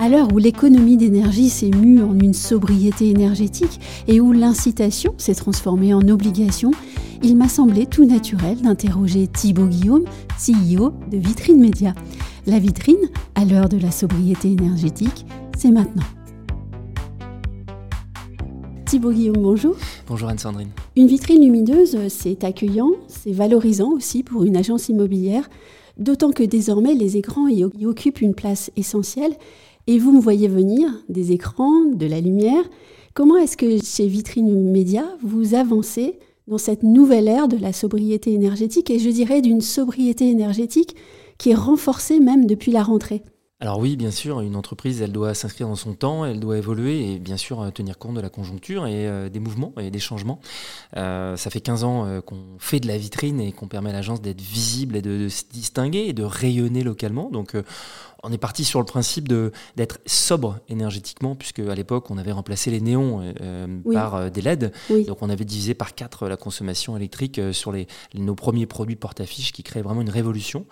À l'heure où l'économie d'énergie s'est mue en une sobriété énergétique et où l'incitation s'est transformée en obligation, il m'a semblé tout naturel d'interroger Thibaut Guillaume, CEO de Vitrine Média. La vitrine, à l'heure de la sobriété énergétique, c'est maintenant. Thibaut Guillaume, bonjour. Bonjour Anne-Sandrine. Une vitrine lumineuse, c'est accueillant, c'est valorisant aussi pour une agence immobilière, d'autant que désormais les écrans y occupent une place essentielle. Et vous me voyez venir, des écrans, de la lumière. Comment est-ce que chez Vitrine Média, vous avancez dans cette nouvelle ère de la sobriété énergétique, et je dirais d'une sobriété énergétique qui est renforcée même depuis la rentrée? Alors oui, bien sûr, une entreprise, elle doit s'inscrire dans son temps, elle doit évoluer et bien sûr euh, tenir compte de la conjoncture et euh, des mouvements et des changements. Euh, ça fait 15 ans qu'on fait de la vitrine et qu'on permet à l'agence d'être visible et de, se distinguer et de rayonner localement. Donc on est parti sur le principe de d'être sobre énergétiquement, puisque à l'époque on avait remplacé les néons euh, par euh, des LED. Donc on avait divisé par quatre la consommation électrique euh, sur les, nos premiers produits porte-affiches qui créaient vraiment une révolution.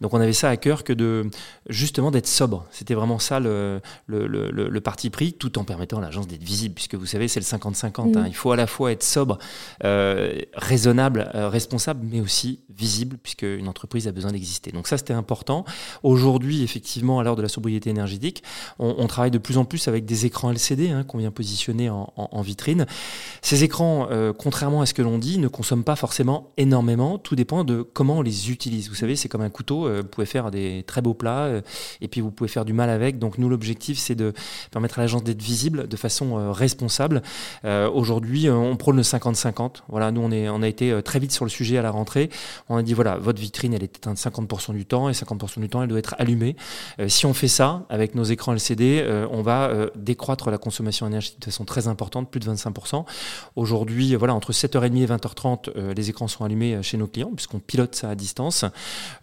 Donc on avait ça à cœur que de justement d'être sobre. C'était vraiment ça le, le, le, le, parti pris, tout en permettant à l'agence d'être visible, puisque vous savez c'est le 50-50. Hein. Il faut à la fois être sobre, euh, raisonnable, responsable, mais aussi visible, puisque une entreprise a besoin d'exister. Donc ça c'était important. Aujourd'hui effectivement à l'heure de la sobriété énergétique, on, travaille de plus en plus avec des écrans LCD hein, qu'on vient positionner en, vitrine. Ces écrans, euh, contrairement à ce que l'on dit, ne consomment pas forcément énormément. Tout dépend de comment on les utilise. Vous savez, c'est comme un couteau. Euh, vous pouvez faire des très beaux plats euh, et puis vous pouvez faire du mal avec. Donc nous, l'objectif, c'est de permettre à l'agence d'être visible de façon responsable. Aujourd'hui, on prône le 50-50. Voilà, nous, on, on a été très vite sur le sujet à la rentrée. On a dit, voilà, votre vitrine, elle est éteinte 50% du temps et 50% du temps, elle doit être allumée. Euh, si on fait ça avec nos écrans LCD, euh, on va euh, décroître la consommation énergétique de façon très importante, plus de 25%. Aujourd'hui, voilà, entre 7h30 et 20h30, les écrans sont allumés chez nos clients puisqu'on pilote ça à distance.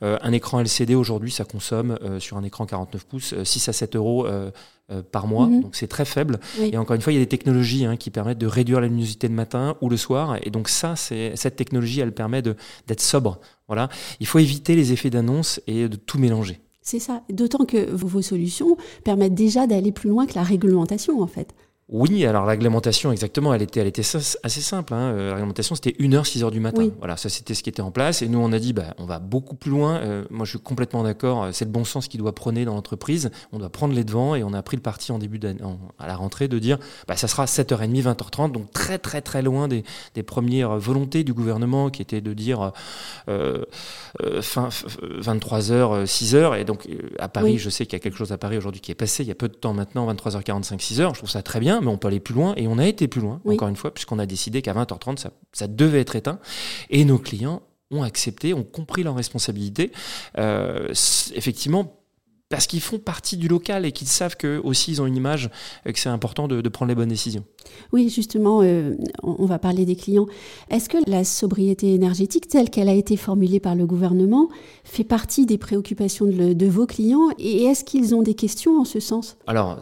un écran LCD aujourd'hui, ça consomme sur un écran 49 pouces 6 à 7 euros. par mois, mhm. donc c'est très faible. Et encore une fois, il y a des technologies hein, qui permettent de réduire la luminosité le matin ou le soir. Et donc ça, cette technologie, elle permet d'être sobre. Voilà, il faut éviter les effets d'annonce et de tout mélanger. C'est ça. D'autant que vos solutions permettent déjà d'aller plus loin que la réglementation, en fait. Oui, alors la réglementation, exactement, elle était, elle était assez simple. Hein. Euh, la réglementation, c'était 1h, 6h du matin. Voilà, ça c'était ce qui était en place. Et nous, on a dit, bah, on va beaucoup plus loin. Euh, moi, je suis complètement d'accord. Euh, c'est le bon sens qui doit prôner dans l'entreprise. On doit prendre les devants et on a pris le parti en début d'année, à la rentrée de dire, bah, ça sera 7h30, 20h30. Donc très, très, très loin des, des premières volontés du gouvernement qui étaient de dire euh, fin, 23h, 6h. Et donc, à Paris, je sais qu'il y a quelque chose à Paris aujourd'hui qui est passé il y a peu de temps maintenant, 23h45, 6h. Je trouve ça très bien mais on peut aller plus loin. Et on a été plus loin, encore une fois, puisqu'on a décidé qu'à 20h30, ça, ça, devait être éteint. Et nos clients ont accepté, ont compris leur responsabilité. Euh, effectivement, parce qu'ils font partie du local et qu'ils savent que aussi ils ont une image, et que c'est important de, de, prendre les bonnes décisions. Oui, justement, euh, on va parler des clients. Est-ce que la sobriété énergétique, telle qu'elle a été formulée par le gouvernement, fait partie des préoccupations de, vos clients et est-ce qu'ils ont des questions en ce sens? Alors,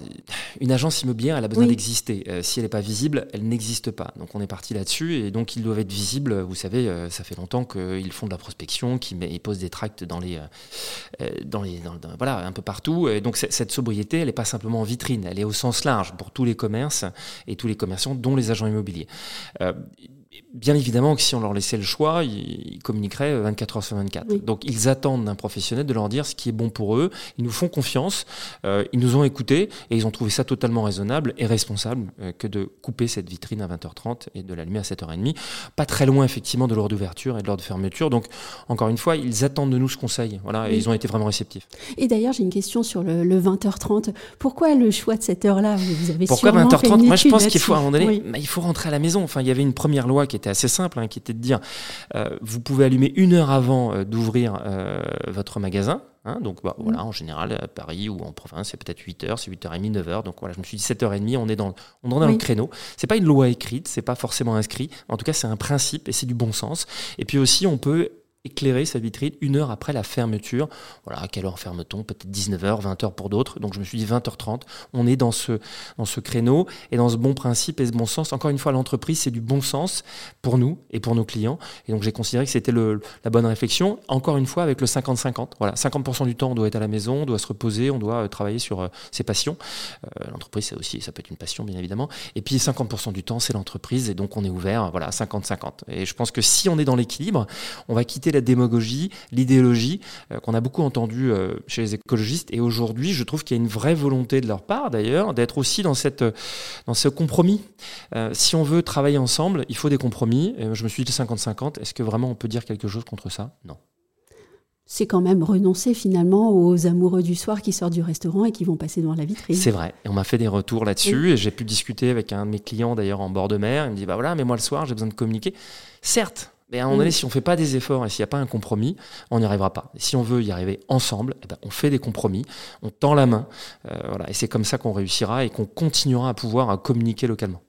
une agence immobilière, elle a besoin d'exister. Euh, si elle n'est pas visible, elle n'existe pas. Donc on est parti là-dessus et donc ils doivent être visibles. Vous savez, euh, ça fait longtemps qu'ils font de la prospection, qu'ils posent des tracts dans les, dans les, voilà, un partout. Et donc cette sobriété, elle n'est pas simplement en vitrine, elle est au sens large pour tous les commerces et tous les commerçants, dont les agents immobiliers. Euh, bien évidemment que si on leur laissait le choix, ils, communiqueraient 24 heures sur 24. Donc ils attendent d'un professionnel de leur dire ce qui est bon pour eux. Ils nous font confiance, euh, ils nous ont écoutés et ils ont trouvé ça totalement raisonnable et responsable euh, que de couper cette vitrine à 20h30 et de l'allumer à 7h30. Pas très loin effectivement de l'heure d'ouverture et de l'heure de fermeture. Donc encore une fois, ils attendent de nous ce conseil. Voilà, et ils ont été vraiment réceptifs. Et d'ailleurs, j'ai une question sur le, 20h30. Pourquoi le choix de cette heure-là? Vous avez Pourquoi 20h30 Moi, je pense qu'il faut à un moment donné, il faut rentrer à la maison. Enfin, il y avait une première loi qui était assez simple, hein, qui était de dire, euh, vous pouvez allumer une heure avant euh, d'ouvrir euh, votre magasin, Hein. donc bah, voilà, en général, à Paris ou en province, c'est peut-être 8h, c'est 8h30, 9h. Donc voilà, je me suis dit 7h30, on est dans, on est dans le créneau. C'est pas une loi écrite, c'est pas forcément inscrit. En tout cas, c'est un principe et c'est du bon sens. Et puis aussi, on peut éclairer sa vitrine une heure après la fermeture. Voilà, à quelle heure ferme-t-on? Peut-être 19h, 20h pour d'autres. Donc je me suis dit 20h30. On est dans ce, dans ce créneau et dans ce bon principe et ce bon sens. Encore une fois, l'entreprise, c'est du bon sens pour nous et pour nos clients. Et donc j'ai considéré que c'était la bonne réflexion. Encore une fois, avec le 50-50. Voilà, 50% du temps, on doit être à la maison, on doit se reposer, on doit euh, travailler sur euh, ses passions. Euh, l'entreprise, c'est aussi, ça peut être une passion, bien évidemment. Et puis 50% du temps, c'est l'entreprise. Et donc on est ouvert, voilà, 50-50. Et je pense que si on est dans l'équilibre, on va quitter la démagogie, l'idéologie euh, qu'on a beaucoup entendu euh, chez les écologistes. Et aujourd'hui, je trouve qu'il y a une vraie volonté de leur part, d'ailleurs, d'être aussi dans, cette, dans ce compromis. Euh, si on veut travailler ensemble, il faut des compromis. je me suis dit 50-50. Est-ce que vraiment on peut dire quelque chose contre ça? Non c'est quand même renoncer finalement aux amoureux du soir qui sortent du restaurant et qui vont passer devant la vitrine. C'est vrai. Et on m'a fait des retours là-dessus et j'ai pu discuter avec un de mes clients d'ailleurs en bord de mer. Il me dit bah voilà, mais moi le soir j'ai besoin de communiquer. Certes, mais à un moment donné, mm. si on ne fait pas des efforts et s'il n'y a pas un compromis, on n'y arrivera pas. Et si on veut y arriver ensemble, eh ben, on fait des compromis, on tend la main, euh, voilà, et c'est comme ça qu'on réussira et qu'on continuera à pouvoir communiquer localement.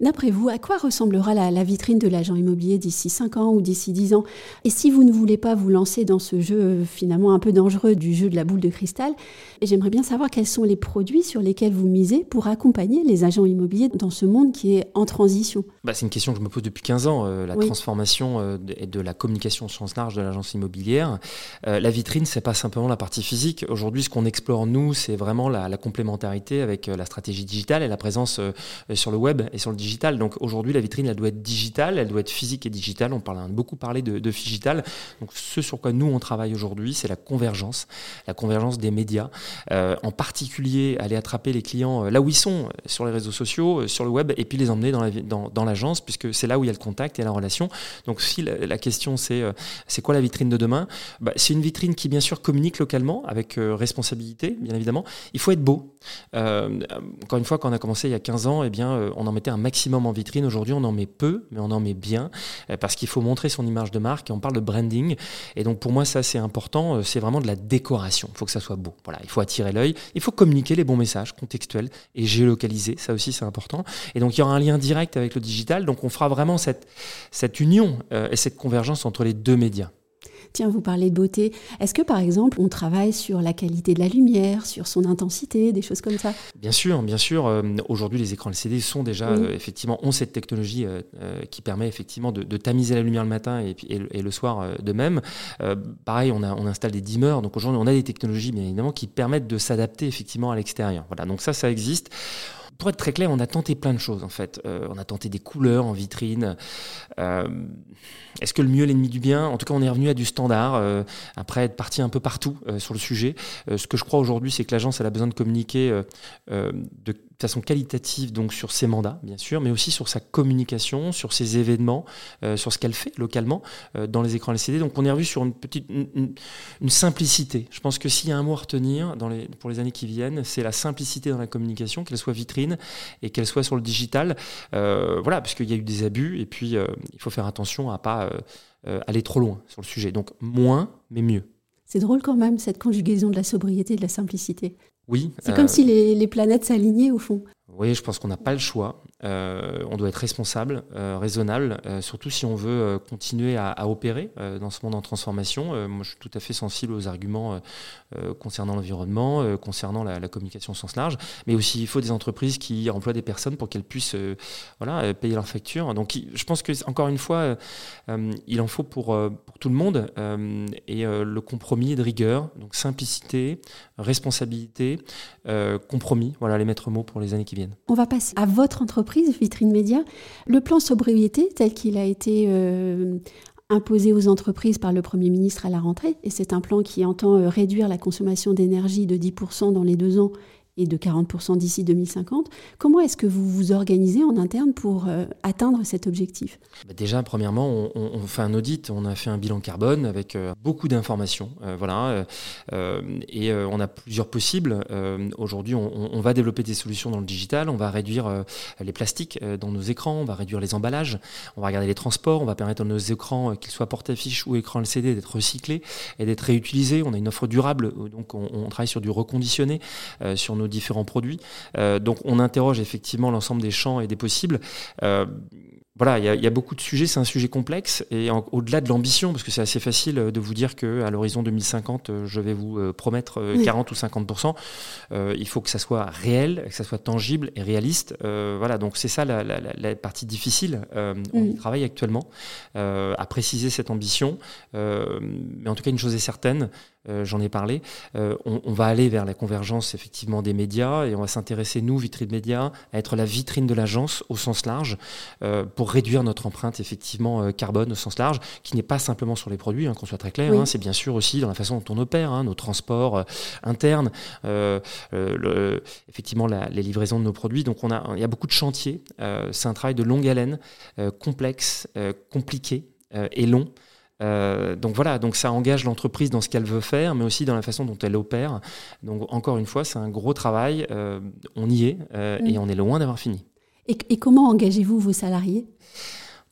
D'après vous, à quoi ressemblera la, vitrine de l'agent immobilier d'ici 5 ans ou d'ici 10 ans? Et si vous ne voulez pas vous lancer dans ce jeu euh, finalement un peu dangereux du jeu de la boule de cristal, j'aimerais bien savoir quels sont les produits sur lesquels vous misez pour accompagner les agents immobiliers dans ce monde qui est en transition. Bah, c'est une question que je me pose depuis 15 ans, euh, la transformation euh, et de, la communication au sens large de l'agence immobilière. la vitrine, c'est pas simplement la partie physique. Aujourd'hui, ce qu'on explore, nous, c'est vraiment la, la, complémentarité avec la stratégie digitale et la présence sur le web et sur le digital. Donc aujourd'hui, la vitrine, elle doit être digitale, elle doit être physique et digitale. On parle a beaucoup parlé de, digital. Donc ce sur quoi nous on travaille aujourd'hui, c'est la convergence, la convergence des médias. Euh, en particulier, aller attraper les clients euh, là où ils sont, euh, sur les réseaux sociaux, sur le web, et puis les emmener dans l'agence, puisque c'est là où il y a le contact et la relation. Donc si la, question c'est c'est quoi la vitrine de demain? Bah, C'est une vitrine qui bien sûr communique localement avec responsabilité, bien évidemment. Il faut être beau. encore une fois, quand on a commencé il y a 15 ans, eh bien, on en mettait un maximum en vitrine. Aujourd'hui, on en met peu, mais on en met bien euh, parce qu'il faut montrer son image de marque et on parle de branding. Et donc, pour moi, ça, c'est important. Euh, c'est vraiment de la décoration. Il faut que ça soit beau. Voilà, il faut attirer l'œil. Il faut communiquer les bons messages contextuels et géolocaliser. Ça aussi, c'est important. Et donc, il y aura un lien direct avec le digital. Donc, on fera vraiment cette, cette union euh, et cette convergence entre les deux médias. Tiens, vous parlez de beauté. Est-ce que par exemple, on travaille sur la qualité de la lumière, sur son intensité, des choses comme ça? Bien sûr, bien sûr. Euh, aujourd'hui, les écrans LCD sont déjà euh, effectivement ont cette technologie euh, qui permet effectivement de, tamiser la lumière le matin et, et, le soir de même. pareil, on, a, on installe des dimmers. Donc aujourd'hui, on a des technologies bien évidemment qui permettent de s'adapter effectivement à l'extérieur. Voilà. Donc ça, ça existe pour être très clair, on a tenté plein de choses en fait. Euh, on a tenté des couleurs en vitrine. Euh, est-ce que le mieux est l'ennemi du bien? En tout cas, on est revenu à du standard, euh, après être parti un peu partout sur le sujet. ce que je crois aujourd'hui, c'est que l'agence a besoin de communiquer de façon qualitative donc sur ses mandats, bien sûr, mais aussi sur sa communication, sur ses événements, euh, sur ce qu'elle fait localement euh, dans les écrans LCD. Donc on est revu sur une petite une, simplicité. Je pense que s'il y a un mot à retenir pour les années qui viennent, c'est la simplicité dans la communication, qu'elle soit vitrine et qu'elle soit sur le digital. Euh, voilà, parce qu'il y a eu des abus et puis il faut faire attention à pas aller trop loin sur le sujet. Donc moins, mais mieux. C'est drôle quand même, cette conjugaison de la sobriété et de la simplicité. Oui. C'est comme si les, les planètes s'alignaient au fond. Oui, je pense qu'on n'a pas le choix. Euh, on doit être responsable, euh, raisonnable, euh, surtout si on veut continuer à, opérer dans ce monde en transformation. moi, je suis tout à fait sensible aux arguments concernant l'environnement, concernant la, communication au sens large, mais aussi il faut des entreprises qui emploient des personnes pour qu'elles puissent voilà, payer leurs factures. Donc, je pense que encore une fois, il en faut pour, pour tout le monde et le compromis de rigueur, donc simplicité, responsabilité, compromis. Voilà les maîtres mots pour les années qui viennent. On va passer à votre entreprise, Vitrine Média. Le plan sobriété, tel qu'il a été euh, imposé aux entreprises par le Premier ministre à la rentrée, et c'est un plan qui entend euh, réduire la consommation d'énergie de 10% dans les deux ans et de 40% d'ici 2050. Comment est-ce que vous vous organisez en interne pour euh, atteindre cet objectif? Bah, Déjà, premièrement, on, fait un audit, on a fait un bilan carbone avec euh, beaucoup d'informations. Euh, voilà, et on a plusieurs possibles. Aujourd'hui, on, va développer des solutions dans le digital, on va réduire les plastiques dans nos écrans, on va réduire les emballages, on va regarder les transports, on va permettre à nos écrans, qu'ils soient porte-affiches ou écran LCD, d'être recyclés et d'être réutilisés. On a une offre durable, donc on, travaille sur du reconditionné, sur différents produits. Euh, donc on interroge effectivement l'ensemble des champs et des possibles. Euh, voilà, il y, a beaucoup de sujets, c'est un sujet complexe et au-delà de l'ambition, parce que c'est assez facile de vous dire que à l'horizon 2050, euh, je vais vous promettre 40 ou 50% il faut que ça soit réel, que ça soit tangible et réaliste. voilà, donc c'est ça la, partie difficile. On y travaille actuellement à préciser cette ambition, mais en tout cas une chose est certaine, euh, j'en ai parlé, euh, on, va aller vers la convergence effectivement des médias et on va s'intéresser, nous, vitrine médias, à être la vitrine de l'agence au sens large euh, pour réduire notre empreinte effectivement carbone au sens large, qui n'est pas simplement sur les produits, hein, qu'on soit très clair, hein, c'est bien sûr aussi dans la façon dont on opère, hein, nos transports internes, effectivement les livraisons de nos produits. Donc on a, il y a beaucoup de chantiers. c'est un travail de longue haleine, complexe, compliqué et long. Euh, donc voilà, donc ça engage l'entreprise dans ce qu'elle veut faire, mais aussi dans la façon dont elle opère. Donc encore une fois, c'est un gros travail. Euh, on y est euh, et mm. on est loin d'avoir fini. Et comment engagez-vous vos salariés?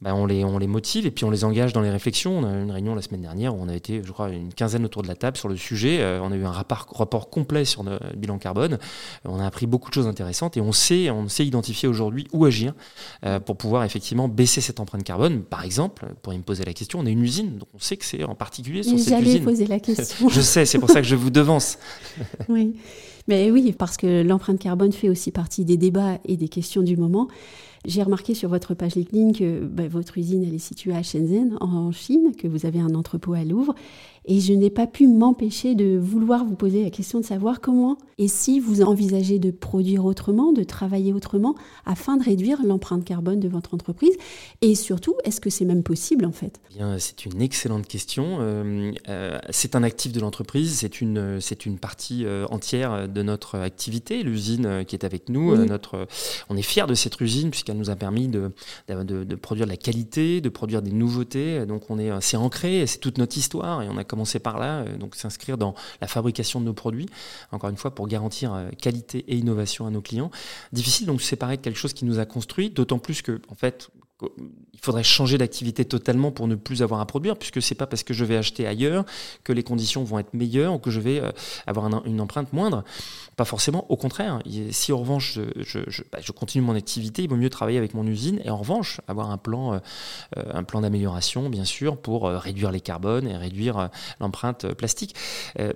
Bah, on, les, on les motive et puis on les engage dans les réflexions. On a eu une réunion la semaine dernière où on a été, je crois, une quinzaine autour de la table sur le sujet. Euh, on a eu un rapport, rapport complet sur le bilan carbone. On a appris beaucoup de choses intéressantes et on sait, on sait identifier aujourd'hui où agir euh, pour pouvoir effectivement baisser cette empreinte carbone. Par exemple, pour me poser la question, on est une usine, donc on sait que c'est en particulier sur cette usine. poser la question. je sais, c'est pour ça que je vous devance. oui, mais oui, parce que l'empreinte carbone fait aussi partie des débats et des questions du moment. J'ai remarqué sur votre page LinkedIn que bah, votre usine elle est située à Shenzhen, en Chine, que vous avez un entrepôt à Louvre. Et je n'ai pas pu m'empêcher de vouloir vous poser la question de savoir comment et si vous envisagez de produire autrement, de travailler autrement, afin de réduire l'empreinte carbone de votre entreprise. Et surtout, est-ce que c'est même possible en fait? Eh Bien, c'est une excellente question. Euh, euh, c'est un actif de l'entreprise, c'est une, c'est une partie euh, entière de notre activité, l'usine qui est avec nous. notre, on est fiers de cette usine puisqu'elle nous a permis de, produire de la qualité, de produire des nouveautés. Donc on est, c'est ancré, c'est toute notre histoire et on a commencer par là, euh, donc s'inscrire dans la fabrication de nos produits, encore une fois pour garantir euh, qualité et innovation à nos clients. Difficile donc de séparer de quelque chose qui nous a construit, d'autant plus que en fait il faudrait changer d'activité totalement pour ne plus avoir à produire, puisque c'est pas parce que je vais acheter ailleurs que les conditions vont être meilleures ou que je vais euh, avoir une empreinte moindre. Pas forcément, au contraire. Si en revanche bah, je, continue mon activité, il vaut mieux travailler avec mon usine et en revanche avoir un plan, euh, euh, un plan d'amélioration, bien sûr, pour réduire les carbones et réduire l'empreinte plastique.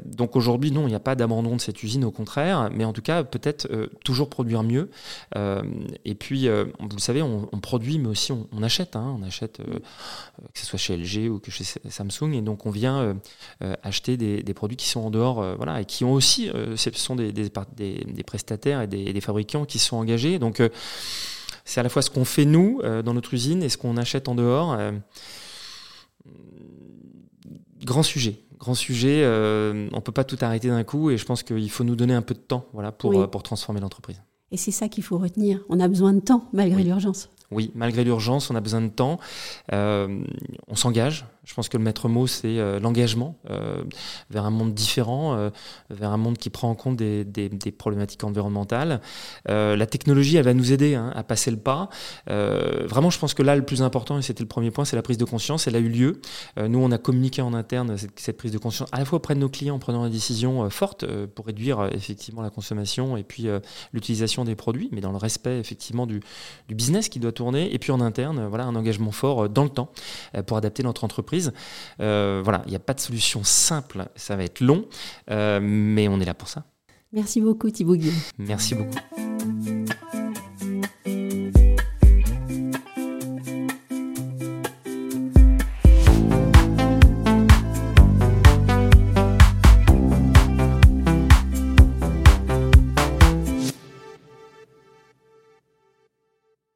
donc aujourd'hui, non, il n'y a pas d'abandon de cette usine, au contraire, mais en tout cas, peut-être toujours produire mieux. et puis, vous le savez, on, on produit, mais aussi on, achète, hein, on achète euh, que ce soit chez LG ou que chez Samsung, et donc on vient euh, euh, acheter des, produits qui sont en dehors, voilà, et qui ont aussi, ce sont des, des, des, prestataires et des, fabricants qui sont engagés. Donc c'est à la fois ce qu'on fait nous dans notre usine et ce qu'on achète en dehors. grand sujet, grand sujet. on peut pas tout arrêter d'un coup, et je pense qu'il faut nous donner un peu de temps, voilà, pour, pour transformer l'entreprise. Et c'est ça qu'il faut retenir. On a besoin de temps malgré l'urgence. Oui, malgré l'urgence, on a besoin de temps. Euh, on s'engage. Je pense que le maître mot, c'est euh, l'engagement euh, vers un monde différent, vers un monde qui prend en compte des, problématiques environnementales. la technologie, elle va nous aider hein, à passer le pas. vraiment, je pense que là, le plus important, et c'était le premier point, c'est la prise de conscience. Elle a eu lieu. nous, on a communiqué en interne cette, prise de conscience, à la fois auprès de nos clients en prenant des décisions fortes pour réduire effectivement la consommation et puis l'utilisation des produits, mais dans le respect effectivement du, du business qui doit tourner, et puis en interne, voilà, un engagement fort euh, dans le temps euh, pour adapter notre entreprise. Euh, voilà, il n'y a pas de solution simple, ça va être long, mais on est là pour ça. Merci beaucoup Thibaut Guillaume. Merci beaucoup.